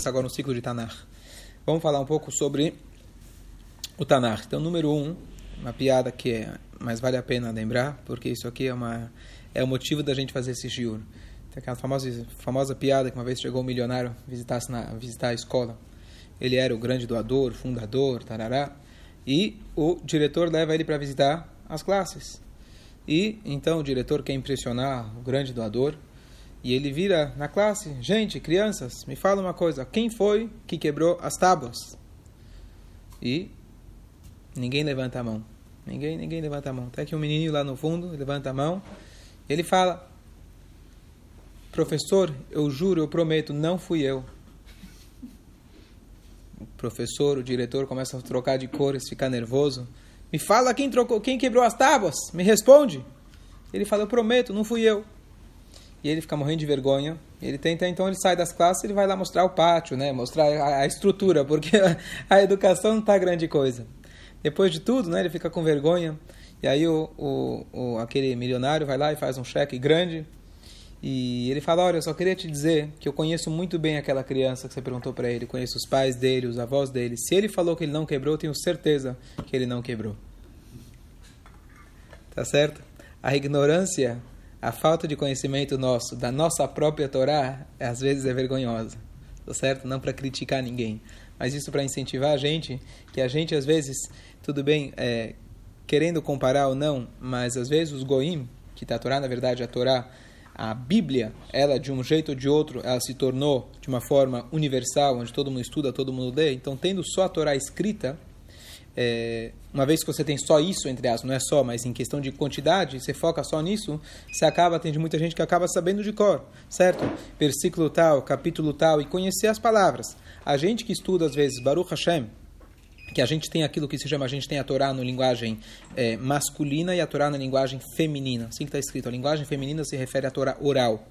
começar agora um ciclo de Tanakh. Vamos falar um pouco sobre o Tanakh. Então, número um, uma piada que é, mas vale a pena lembrar, porque isso aqui é, uma, é o motivo da gente fazer esse shiur. Tem aquela famosa, famosa piada que uma vez chegou um milionário visitasse na, visitar a escola. Ele era o grande doador, fundador, tarará. E o diretor leva ele para visitar as classes. E então o diretor quer impressionar o grande doador e ele vira na classe: Gente, crianças, me fala uma coisa. Quem foi que quebrou as tábuas? E ninguém levanta a mão. Ninguém, ninguém levanta a mão. Até que um menininho lá no fundo levanta a mão. Ele fala: Professor, eu juro, eu prometo, não fui eu. O professor, o diretor começa a trocar de cores, ficar nervoso. Me fala quem trocou, quem quebrou as tábuas? Me responde. Ele fala: Eu prometo, não fui eu e ele fica morrendo de vergonha. Ele tenta, então ele sai das classes, ele vai lá mostrar o pátio, né? Mostrar a, a estrutura, porque a, educação não está grande coisa. Depois de tudo, né? Ele fica com vergonha. E aí o, o, o, aquele milionário vai lá e faz um cheque grande. E ele fala: Olha, eu só queria te dizer que eu conheço muito bem aquela criança que você perguntou para ele. Conheço os pais dele, os avós dele. Se ele falou que ele não quebrou, eu tenho certeza que ele não quebrou. Tá certo? A ignorância a falta de conhecimento nosso, da nossa própria Torá, às vezes é vergonhosa, tá certo? Não para criticar ninguém, mas isso para incentivar a gente, que a gente às vezes, tudo bem, é, querendo comparar ou não, mas às vezes os goim, que tá a Torá, na verdade, a Torá, a Bíblia, ela de um jeito ou de outro, ela se tornou de uma forma universal, onde todo mundo estuda, todo mundo lê. Então, tendo só a Torá escrita, é, uma vez que você tem só isso, entre aspas, não é só, mas em questão de quantidade, você foca só nisso, você acaba, tem muita gente que acaba sabendo de cor, certo? Versículo tal, capítulo tal, e conhecer as palavras. A gente que estuda, às vezes, Baruch Hashem, que a gente tem aquilo que se chama, a gente tem a Torá na linguagem é, masculina e a Torá na linguagem feminina. Assim que está escrito, a linguagem feminina se refere à Torá oral.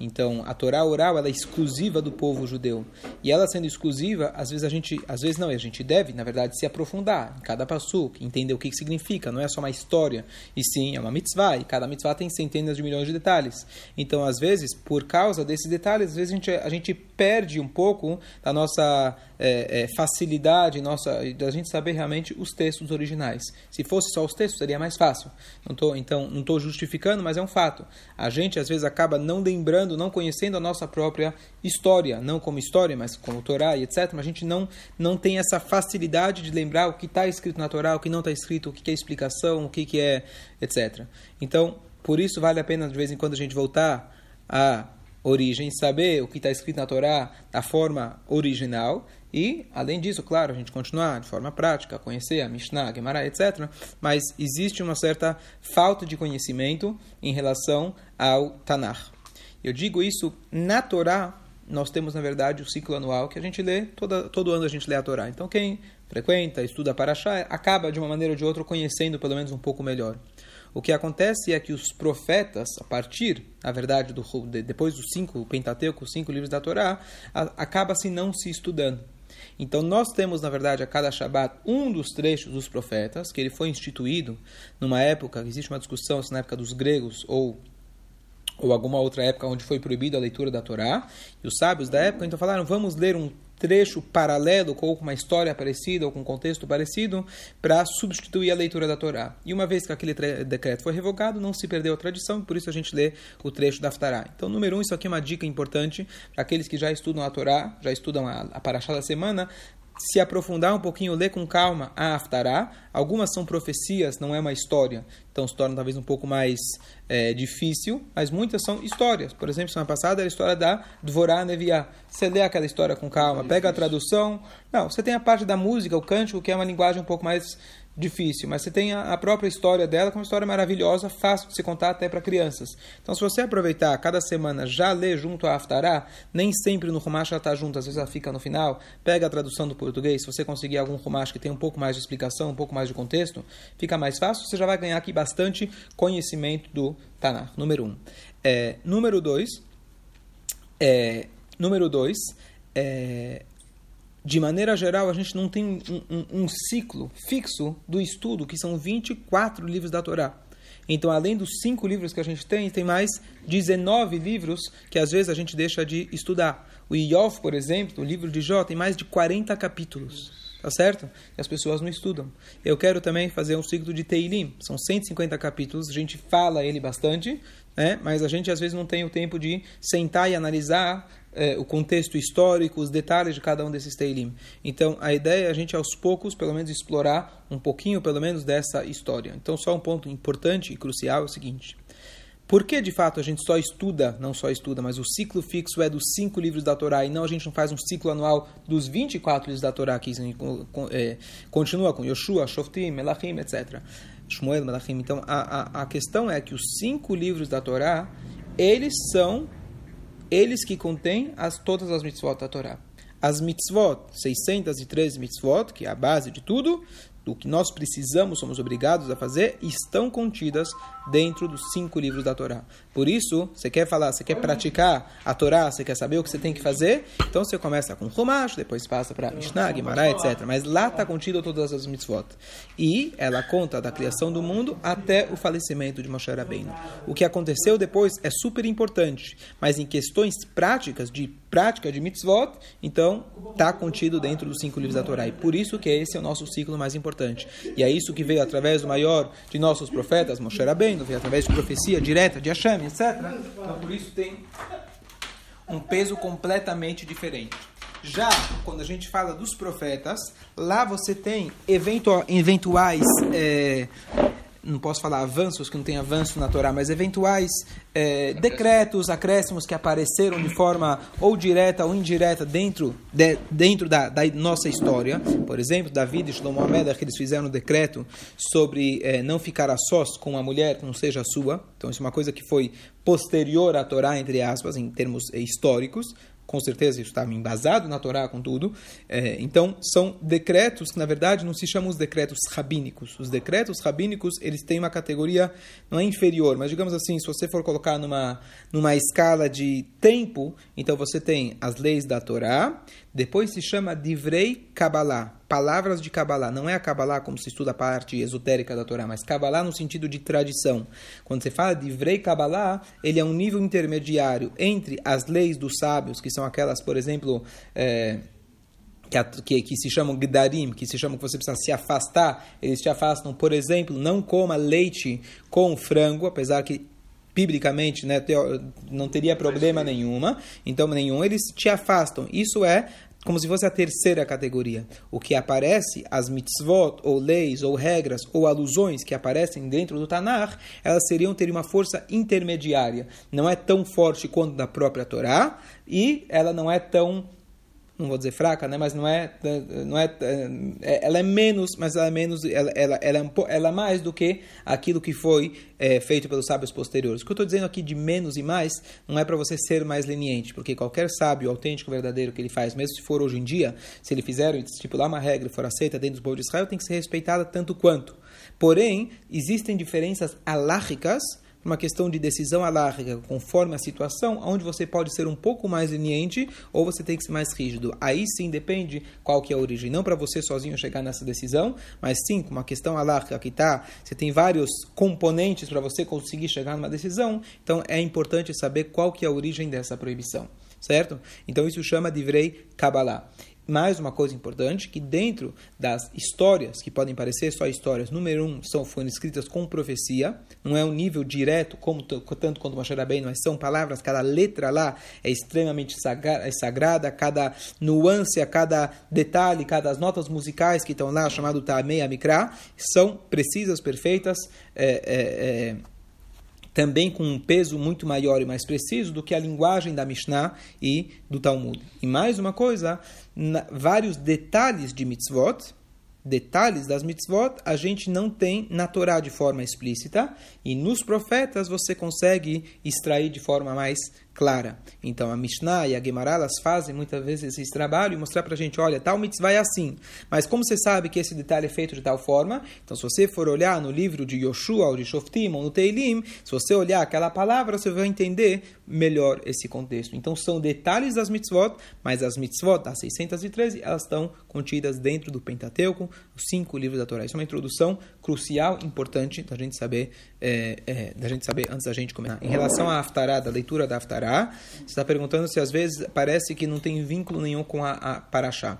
Então, a Torá oral ela é exclusiva do povo judeu. E ela sendo exclusiva, às vezes a gente, às vezes não, a gente deve, na verdade, se aprofundar em cada passuk, entender o que, que significa, não é só uma história, e sim, é uma mitzvah, e cada mitzvah tem centenas de milhões de detalhes. Então, às vezes, por causa desses detalhes, às vezes a gente, a gente perde um pouco da nossa é, é, facilidade, nossa, da gente saber realmente os textos originais. Se fosse só os textos, seria mais fácil. Não tô, então, não estou justificando, mas é um fato. A gente, às vezes, acaba não lembrando não conhecendo a nossa própria história, não como história, mas como Torá e etc. Mas a gente não, não tem essa facilidade de lembrar o que está escrito na Torá, o que não está escrito, o que é explicação, o que, que é, etc. Então, por isso vale a pena de vez em quando a gente voltar à origem, saber o que está escrito na Torá da forma original e, além disso, claro, a gente continuar de forma prática, conhecer a Mishnah, a Gemara, etc. Mas existe uma certa falta de conhecimento em relação ao Tanakh. Eu digo isso na Torá, nós temos, na verdade, o ciclo anual que a gente lê, toda, todo ano a gente lê a Torá. Então, quem frequenta, estuda Paraxá, acaba, de uma maneira ou de outra, conhecendo pelo menos um pouco melhor. O que acontece é que os profetas, a partir, na verdade, do, depois dos cinco, Pentateuco, os cinco livros da Torá, acaba-se não se estudando. Então, nós temos, na verdade, a cada Shabat, um dos trechos dos profetas, que ele foi instituído numa época, existe uma discussão se na época dos gregos ou ou alguma outra época onde foi proibida a leitura da Torá. E os sábios da época então falaram: vamos ler um trecho paralelo ou com uma história parecida ou com um contexto parecido para substituir a leitura da Torá. E uma vez que aquele decreto foi revogado, não se perdeu a tradição, por isso a gente lê o trecho da Aftará. Então, número um, isso aqui é uma dica importante para aqueles que já estudam a Torá, já estudam a, a Parashá da semana, se aprofundar um pouquinho, ler com calma a Aftará. Algumas são profecias, não é uma história, então se torna talvez um pouco mais é, difícil, mas muitas são histórias. Por exemplo, semana passada era a história da Dvorá Neviá. Você lê aquela história com calma, pega a tradução. Não, você tem a parte da música, o cântico, que é uma linguagem um pouco mais difícil, mas você tem a, própria história dela, que é uma história maravilhosa, fácil de se contar até para crianças. Então, se você aproveitar cada semana, já ler junto a Aftará, nem sempre no Rumash ela está junto, às vezes ela fica no final, pega a tradução do português, se você conseguir algum Rumash que tem um pouco mais de explicação, um pouco mais de contexto, fica mais fácil, você já vai ganhar aqui bastante conhecimento do Tanakh, número um. É, número dois, é, número dois, é, de maneira geral, a gente não tem um, um, um, ciclo fixo do estudo, que são 24 livros da Torá. Então, além dos cinco livros que a gente tem, tem mais 19 livros que às vezes a gente deixa de estudar. O Iyov, por exemplo, o livro de Jó, tem mais de 40 capítulos. Tá certo? E as pessoas não estudam. Eu quero também fazer um ciclo de Teilim. São 150 capítulos, a gente fala ele bastante, né? mas a gente às vezes não tem o tempo de sentar e analisar é, o contexto histórico, os detalhes de cada um desses Teilim. Então, a ideia é a gente, aos poucos, pelo menos, explorar um pouquinho, pelo menos, dessa história. Então, só um ponto importante e crucial é o seguinte. Por que, de fato, a gente só estuda, não só estuda, mas o ciclo fixo é dos cinco livros da Torá e não a gente não faz um ciclo anual dos 24 livros da Torá, que é, continua com Yoshua, Shoftim, Melachim, etc. Shmuel, Melachim. Então, a, a, a questão é que os cinco livros da Torá, eles são eles que contêm as, todas as mitzvot da Torá. As mitzvot, 613 mitzvot, que é a base de tudo, do que nós precisamos, somos obrigados a fazer, estão contidas dentro dos cinco livros da Torá. Por isso, você quer falar, você quer praticar a Torá, você quer saber o que você tem que fazer, então você começa com Humash, depois passa para Mishnah, Gemara, etc. Mas lá está contido todas as mitzvot. E ela conta da criação do mundo até o falecimento de Moshe Rabbeinu. O que aconteceu depois é super importante, mas em questões práticas, de prática de mitzvot, então está contido dentro dos cinco livros da Torá. E por isso que esse é o nosso ciclo mais importante. E é isso que veio através do maior de nossos profetas, Moshe Rabbeinu, veio através de profecia direta de Hashem, etc. Então, por isso tem um peso completamente diferente. Já quando a gente fala dos profetas, lá você tem eventuais é, não posso falar avanços, que não tem avanço na Torá, mas eventuais é, decretos, acréscimos que apareceram de forma ou direta ou indireta dentro, de, dentro da, da, nossa história. Por exemplo, Davi e Shlomo Ameda, que eles fizeram um decreto sobre é, não ficar a sós com uma mulher que não seja sua. Então, isso é uma coisa que foi posterior à Torá, entre aspas, em termos é, históricos com certeza isso estava embasado na Torá com tudo. É, então, são decretos que, na verdade, não se chamam os decretos rabínicos. Os decretos rabínicos, eles têm uma categoria, não é inferior, mas digamos assim, se você for colocar numa, numa escala de tempo, então você tem as leis da Torá, depois se chama Divrei Kabbalah, palavras de Kabbalah. Não é a Kabbalah como se estuda a parte esotérica da Torá, mas Kabbalah no sentido de tradição. Quando você fala Divrei Kabbalah, ele é um nível intermediário entre as leis dos sábios, que são aquelas, por exemplo, é, que, que, se chamam Gdarim, que se chamam que você precisa se afastar, eles te afastam, por exemplo, não coma leite com frango, apesar que biblicamente, né, não teria problema nenhuma, então nenhum, eles te afastam. Isso é como se fosse a terceira categoria. O que aparece, as mitzvot, ou leis, ou regras, ou alusões que aparecem dentro do Tanakh, elas seriam ter uma força intermediária. Não é tão forte quanto da própria Torá, e ela não é tão não vou dizer fraca, né? Mas não é, não é, é ela é menos, mas ela é menos, ela, ela, ela, é, ela é mais do que aquilo que foi é, feito pelos sábios posteriores. O que eu estou dizendo aqui de menos e mais não é para você ser mais leniente, porque qualquer sábio autêntico, verdadeiro que ele faz, mesmo se for hoje em dia, se ele fizer estipular uma regra e for aceita dentro do povo de Israel, tem que ser respeitada tanto quanto. Porém, existem diferenças alárricas uma questão de decisão alárrica conforme a situação, onde você pode ser um pouco mais leniente ou você tem que ser mais rígido. Aí sim depende qual que é a origem. Não para você sozinho chegar nessa decisão, mas sim com uma questão alárrica que tá, você tem vários componentes para você conseguir chegar numa decisão, então é importante saber qual que é a origem dessa proibição certo? Então isso chama de Vrei Kabbalah mais uma coisa importante, que dentro das histórias, que podem parecer só histórias, número um, são, foram escritas com profecia, não é um nível direto, como tanto quanto Moshe Rabbeinu, mas são palavras, cada letra lá é extremamente é sagrada, cada nuance, cada detalhe, cada as notas musicais que estão lá, chamado Ta'amei Amikra, são precisas, perfeitas, é, é, é, também com um peso muito maior e mais preciso do que a linguagem da Mishnah e do Talmud. E mais uma coisa, na, vários detalhes de mitzvot, detalhes das mitzvot, a gente não tem na Torá de forma explícita, e nos profetas você consegue extrair de forma mais clara. Então a Mishnah e a Gemara elas fazem muitas vezes esse trabalho e mostrar para a gente, olha, tal mitzvah é assim. Mas como você sabe que esse detalhe é feito de tal forma, então se você for olhar no livro de Yoshua ou de Shoftim ou no Teilim, se você olhar aquela palavra, você vai entender melhor esse contexto. Então são detalhes das mitzvot, mas as mitzvot das 613, elas estão contidas dentro do Pentateuco, os cinco livros da Torá. Isso é uma introdução crucial, importante da gente saber, é, é, da gente saber antes da gente começar. Em relação à Haftarah, da leitura da Haftarah, Você está perguntando se às vezes parece que não tem vínculo nenhum com a, a Paraxá.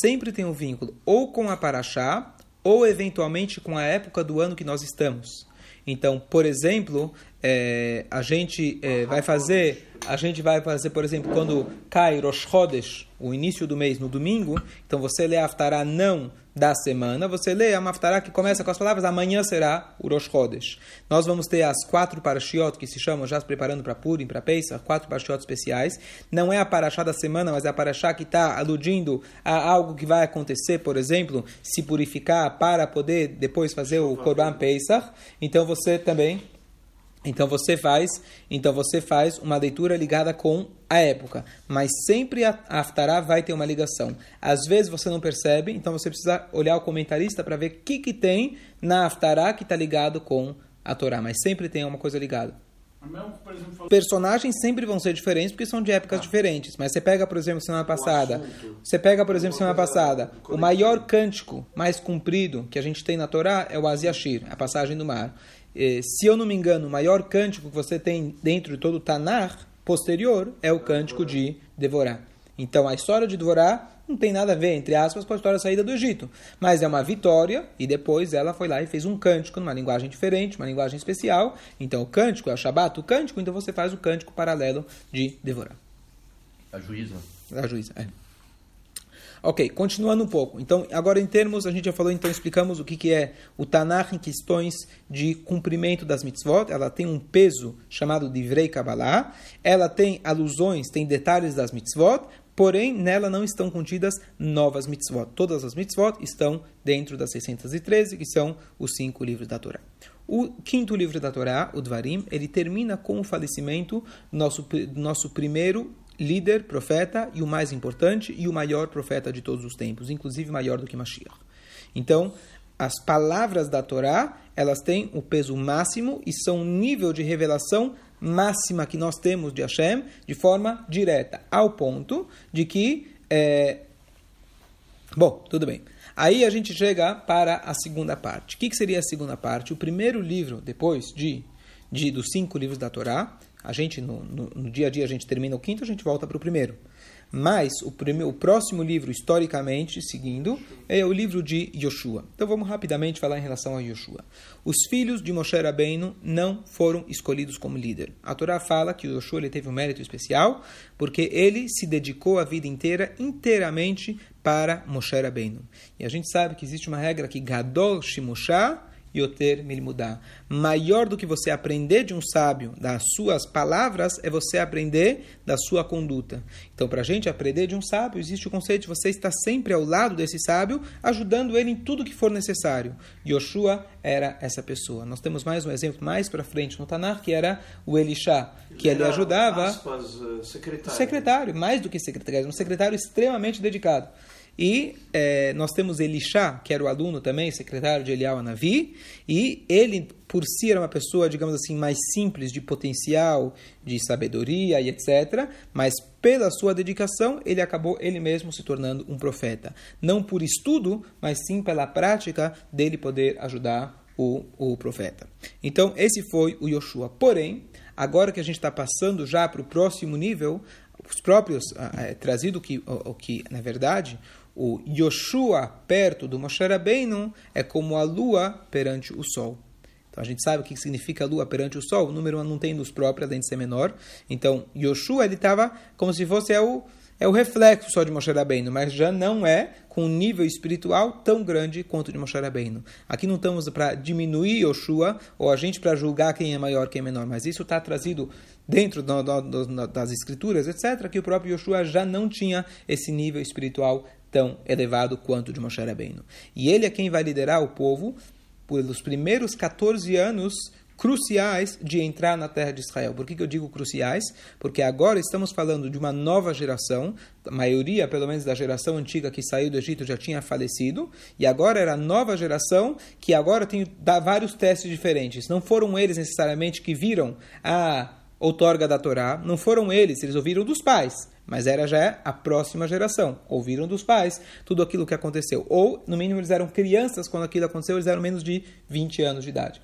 Sempre tem um vínculo ou com a Paraxá ou eventualmente com a época do ano que nós estamos. Então, por exemplo, é, a gente é, vai fazer, a gente vai fazer, por exemplo, quando cai Rosh Chodesh, o início do mês, no domingo, então você lê a Haftarah não da semana, você lê a Haftarah que começa com as palavras amanhã será o Rosh Chodesh. Nós vamos ter as quatro parashiot que se chamam, já se preparando para Purim, para Pesach, quatro parashiot especiais. Não é a parashá da semana, mas é a parashá que está aludindo a algo que vai acontecer, por exemplo, se purificar para poder depois fazer o Korban Pesach. Então você também então você faz, então você faz uma leitura ligada com a época, mas sempre a Haftarah vai ter uma ligação. Às vezes você não percebe, então você precisa olhar o comentarista para ver o que, que tem na Haftarah que está ligado com a Torá, mas sempre tem uma coisa ligada. Personagens sempre vão ser diferentes porque são de épocas ah. diferentes. Mas você pega, por exemplo, semana passada. Você pega, por exemplo, semana passada. O maior cântico mais comprido que a gente tem na Torá é o Aziashir, a passagem do mar. Eh, se eu não me engano, o maior cântico que você tem dentro de todo o Tanar posterior é o cântico de Devorá. Então a história de Devorá não tem nada a ver, entre aspas, com a história da saída do Egito. Mas é uma vitória e depois ela foi lá e fez um cântico numa linguagem diferente, uma linguagem especial. Então o cântico é o Shabat, o cântico, então você faz o cântico paralelo de Devorá. A juíza. A juíza, é. Ok, continuando um pouco. Então, agora em termos, a gente já falou, então explicamos o que, que é o Tanakh em questões de cumprimento das mitzvot. Ela tem um peso chamado de Vrei Kabbalah. Ela tem alusões, tem detalhes das mitzvot, porém nela não estão contidas novas mitzvot. Todas as mitzvot estão dentro das 613, que são os cinco livros da Torá. O quinto livro da Torá, o Dvarim, ele termina com o falecimento do nosso, nosso primeiro líder, profeta e o mais importante e o maior profeta de todos os tempos, inclusive maior do que Mashiach. Então, as palavras da Torá, elas têm o peso máximo e são um nível de revelação máxima que nós temos de Hashem de forma direta, ao ponto de que. É... Bom, tudo bem. Aí a gente chega para a segunda parte. O que, que seria a segunda parte? O primeiro livro, depois de, de dos cinco livros da Torá, a gente, no, no, no, dia a dia, a gente termina o quinto, a gente volta para o primeiro. Mas o, primeiro, o próximo livro, historicamente, seguindo, é o livro de Yoshua. Então vamos rapidamente falar em relação a Yoshua. Os filhos de Moshe Rabbeinu não foram escolhidos como líder. A Torá fala que Yoshua ele teve um mérito especial porque ele se dedicou a vida inteira, inteiramente, para Moshe Rabbeinu. E a gente sabe que existe uma regra que Gadol Shimosha Yoter Milmudá. Maior do que você aprender de um sábio das suas palavras é você aprender da sua conduta. Então, para a gente aprender de um sábio, existe o conceito de você estar sempre ao lado desse sábio, ajudando ele em tudo que for necessário. Yoshua era essa pessoa. Nós temos mais um exemplo mais para frente no Tanar, que era o Elisha, que ele, ele ajudava. Aspas, eh, secretário. secretário, mais do que secretário, um secretário extremamente dedicado. E é, nós temos Elisha, que era o aluno também, secretário de Elial Anavi, e ele, por si, era uma pessoa, digamos assim, mais simples, de potencial, de sabedoria e etc., mas pela sua dedicação, ele acabou ele mesmo se tornando um profeta. Não por estudo, mas sim pela prática dele poder ajudar o, o profeta. Então, esse foi o Yoshua. Porém, agora que a gente está passando já para o próximo nível, os próprios, é, trazido que, o que, na verdade, o Yoshua perto do Moshe Rabbeinu é como a lua perante o sol. Então a gente sabe o que significa a lua perante o sol. O número não tem luz própria, além de ser menor. Então Yoshua ele estava como se fosse é o, é o reflexo só de Moshe Rabbeinu, mas já não é com um nível espiritual tão grande quanto de Moshe Rabbeinu. Aqui não estamos para diminuir Yoshua ou a gente para julgar quem é maior, quem é menor, mas isso está trazido dentro do, do, do, das escrituras, etc., que o próprio Yoshua já não tinha esse nível espiritual tão elevado quanto de Moshe Rabbeinu. E ele é quem vai liderar o povo pelos primeiros 14 anos cruciais de entrar na terra de Israel. Por que, que eu digo cruciais? Porque agora estamos falando de uma nova geração, a maioria, pelo menos da geração antiga que saiu do Egito já tinha falecido, e agora era a nova geração que agora tem vários testes diferentes. Não foram eles necessariamente que viram a outorga da Torá, não foram eles, eles ouviram dos pais mas era já a próxima geração. Ouviram dos pais tudo aquilo que aconteceu. Ou, no mínimo, eles eram crianças quando aquilo aconteceu, eles eram menos de 20 anos de idade.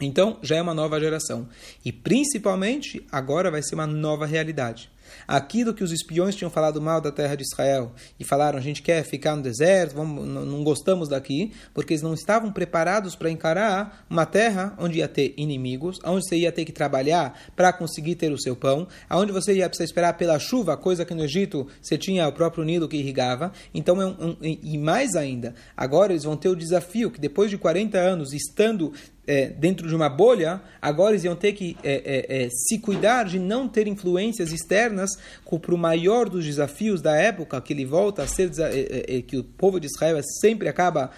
Então, já é uma nova geração. E principalmente, agora vai ser uma nova realidade. Aquilo que os espiões tinham falado mal da terra de Israel e falaram: a gente quer ficar no deserto, vamos, não gostamos daqui, porque eles não estavam preparados para encarar uma terra onde ia ter inimigos, onde você ia ter que trabalhar para conseguir ter o seu pão, onde você ia precisar esperar pela chuva, coisa que no Egito você tinha o próprio Nilo que irrigava. Então, é um, um, e mais ainda, agora eles vão ter o desafio que depois de 40 anos estando é, dentro de uma bolha, agora eles iam ter que é, é, é se cuidar de não ter influências externas para o maior dos desafios da época, que ele volta a ser, é, é, que o povo de Israel sempre acaba,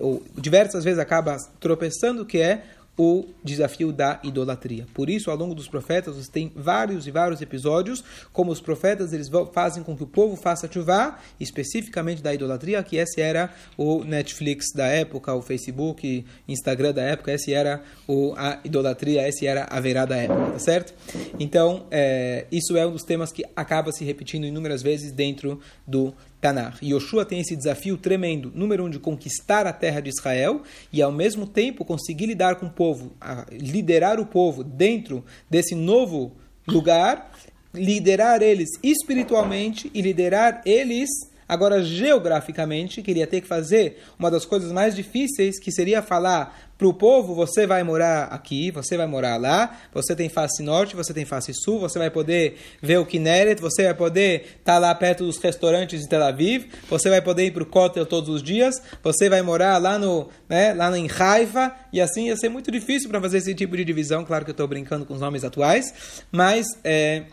ou diversas vezes acaba tropeçando, que é o desafio da idolatria. Por isso, ao longo dos profetas, você tem vários e vários episódios, como os profetas eles fazem com que o povo faça chuva, especificamente da idolatria, que esse era o Netflix da época, o Facebook, Instagram da época, esse era o, a idolatria, esse era a verá da época, tá certo? Então, é, isso é um dos temas que acaba se repetindo inúmeras vezes dentro do Tanar. Yoshua tem esse desafio tremendo, número um, de conquistar a terra de Israel e, ao mesmo tempo, conseguir lidar com o povo, liderar o povo dentro desse novo lugar, liderar eles espiritualmente e liderar eles Agora, geograficamente, queria ter que fazer uma das coisas mais difíceis, que seria falar para o povo: você vai morar aqui, você vai morar lá, você tem face norte, você tem face sul, você vai poder ver o Kinneret, você vai poder estar tá lá perto dos restaurantes de Tel Aviv, você vai poder ir para o Kotel todos os dias, você vai morar lá no, né, lá em Haifa, e assim ia ser muito difícil para fazer esse tipo de divisão. Claro que eu estou brincando com os nomes atuais, mas. É,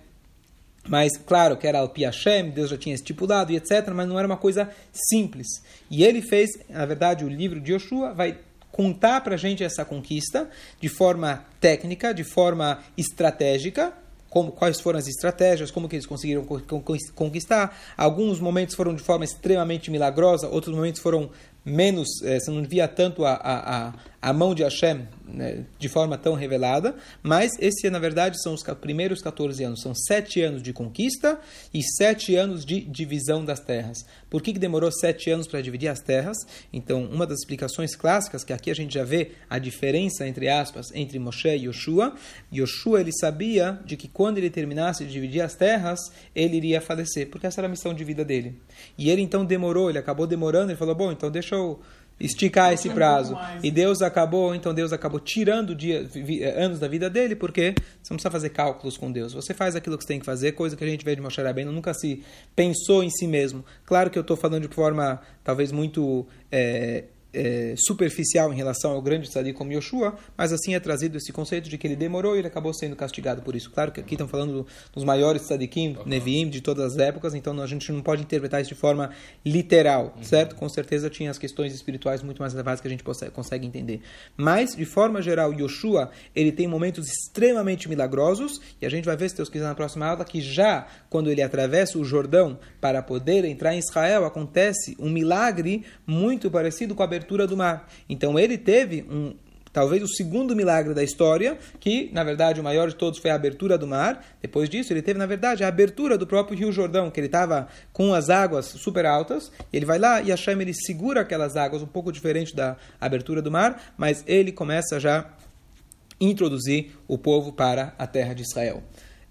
mas, claro, que era Al Hashem, Deus já tinha estipulado e etc., mas não era uma coisa simples. E ele fez, na verdade, o livro de Yoshua vai contar para a gente essa conquista de forma técnica, de forma estratégica, como, quais foram as estratégias, como que eles conseguiram conquistar. Alguns momentos foram de forma extremamente milagrosa, outros momentos foram menos, é, você não via tanto a, a, a, a mão de Hashem né, de forma tão revelada, mas esse, na verdade, são os primeiros 14 anos. São sete anos de conquista e sete anos de divisão das terras. Por que, que demorou sete anos para dividir as terras? Então, uma das explicações clássicas, que aqui a gente já vê a diferença, entre aspas, entre Moshe e Yoshua. Yoshua, ele sabia de que quando ele terminasse de dividir as terras, ele iria falecer, porque essa era a missão de vida dele. E ele então demorou, ele acabou demorando, ele falou, bom, então deixa eu esticar esse prazo. E Deus acabou, então Deus acabou tirando dia, anos da vida dele, porque você não precisa fazer cálculos com Deus. Você faz aquilo que você tem que fazer, coisa que a gente vê de Moshe Rabbeinu, nunca se pensou em si mesmo. Claro que eu estou falando de forma talvez muito é, é, superficial em relação ao grande tzadik como Yoshua, mas assim é trazido esse conceito de que ele demorou e ele acabou sendo castigado por isso. Claro que aqui estão falando dos maiores tzadikim, uhum. Neviim, de todas as épocas, então a gente não pode interpretar isso de forma literal, uhum. certo? Com certeza tinha as questões espirituais muito mais elevadas que a gente consegue entender. Mas, de forma geral, Yoshua, ele tem momentos extremamente milagrosos, e a gente vai ver, se Deus quiser, na próxima aula, que já quando ele atravessa o Jordão para poder entrar em Israel, acontece um milagre muito parecido com a abertura abertura do mar. Então ele teve um, talvez o segundo milagre da história, que na verdade o maior de todos foi a abertura do mar. Depois disso, ele teve na verdade a abertura do próprio Rio Jordão, que ele estava com as águas super altas. Ele vai lá e Hashem ele segura aquelas águas, um pouco diferente da abertura do mar, mas ele começa já a introduzir o povo para a terra de Israel.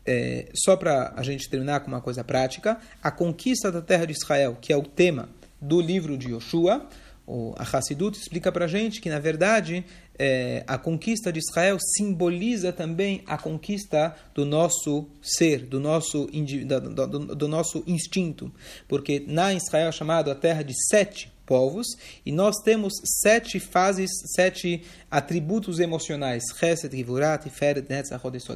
É, só para a gente terminar com uma coisa prática, a conquista da terra de Israel, que é o tema do livro de Yoshua, o, a Hassidut explica para a gente que, na verdade, é, a conquista de Israel simboliza também a conquista do nosso ser, do nosso, do, do, do nosso instinto. Porque na Israel é chamado a terra de sete povos, e nós temos sete fases, sete atributos emocionais,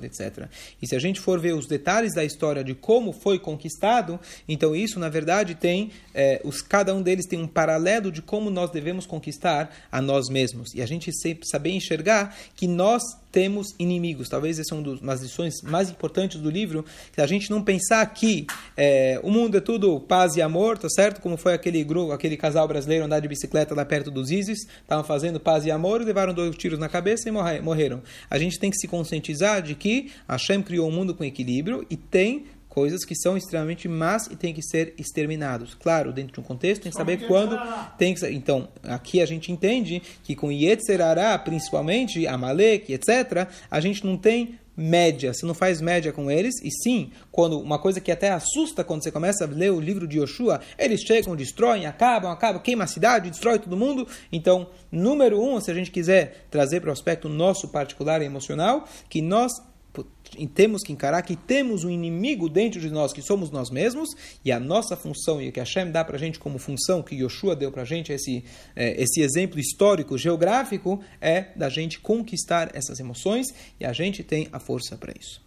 etc. E se a gente for ver os detalhes da história de como foi conquistado, então isso, na verdade, tem, é, os, cada um deles tem um paralelo de como nós devemos conquistar a nós mesmos. E a gente sempre saber enxergar que nós temos inimigos. Talvez essa é uma das lições mais importantes do livro, que a gente não pensar que é, o mundo é tudo paz e amor, tá certo? Como foi aquele grupo, aquele casal brasileiro andar de bicicleta lá perto dos ISIS, estavam fazendo paz e amor e levaram dois tiros na cabeça e morreram. A gente tem que se conscientizar de que Hashem criou um mundo com equilíbrio e tem coisas que são extremamente más e têm que ser exterminados. Claro, dentro de um contexto, tem que saber quando tem que Então, aqui a gente entende que com Yetzerará, principalmente, Amalek, etc., a gente não tem média, você não faz média com eles, e sim, quando uma coisa que até assusta quando você começa a ler o livro de Yoshua, eles chegam, destroem, acabam, acabam, queima a cidade, destrói todo mundo. Então, número um, se a gente quiser trazer para o aspecto nosso particular e emocional, que nós temos que encarar que temos um inimigo dentro de nós, que somos nós mesmos, e a nossa função, e o que Hashem dá para a gente como função, que Yoshua deu para a gente, esse, é, esse exemplo histórico, geográfico, é da gente conquistar essas emoções, e a gente tem a força para isso.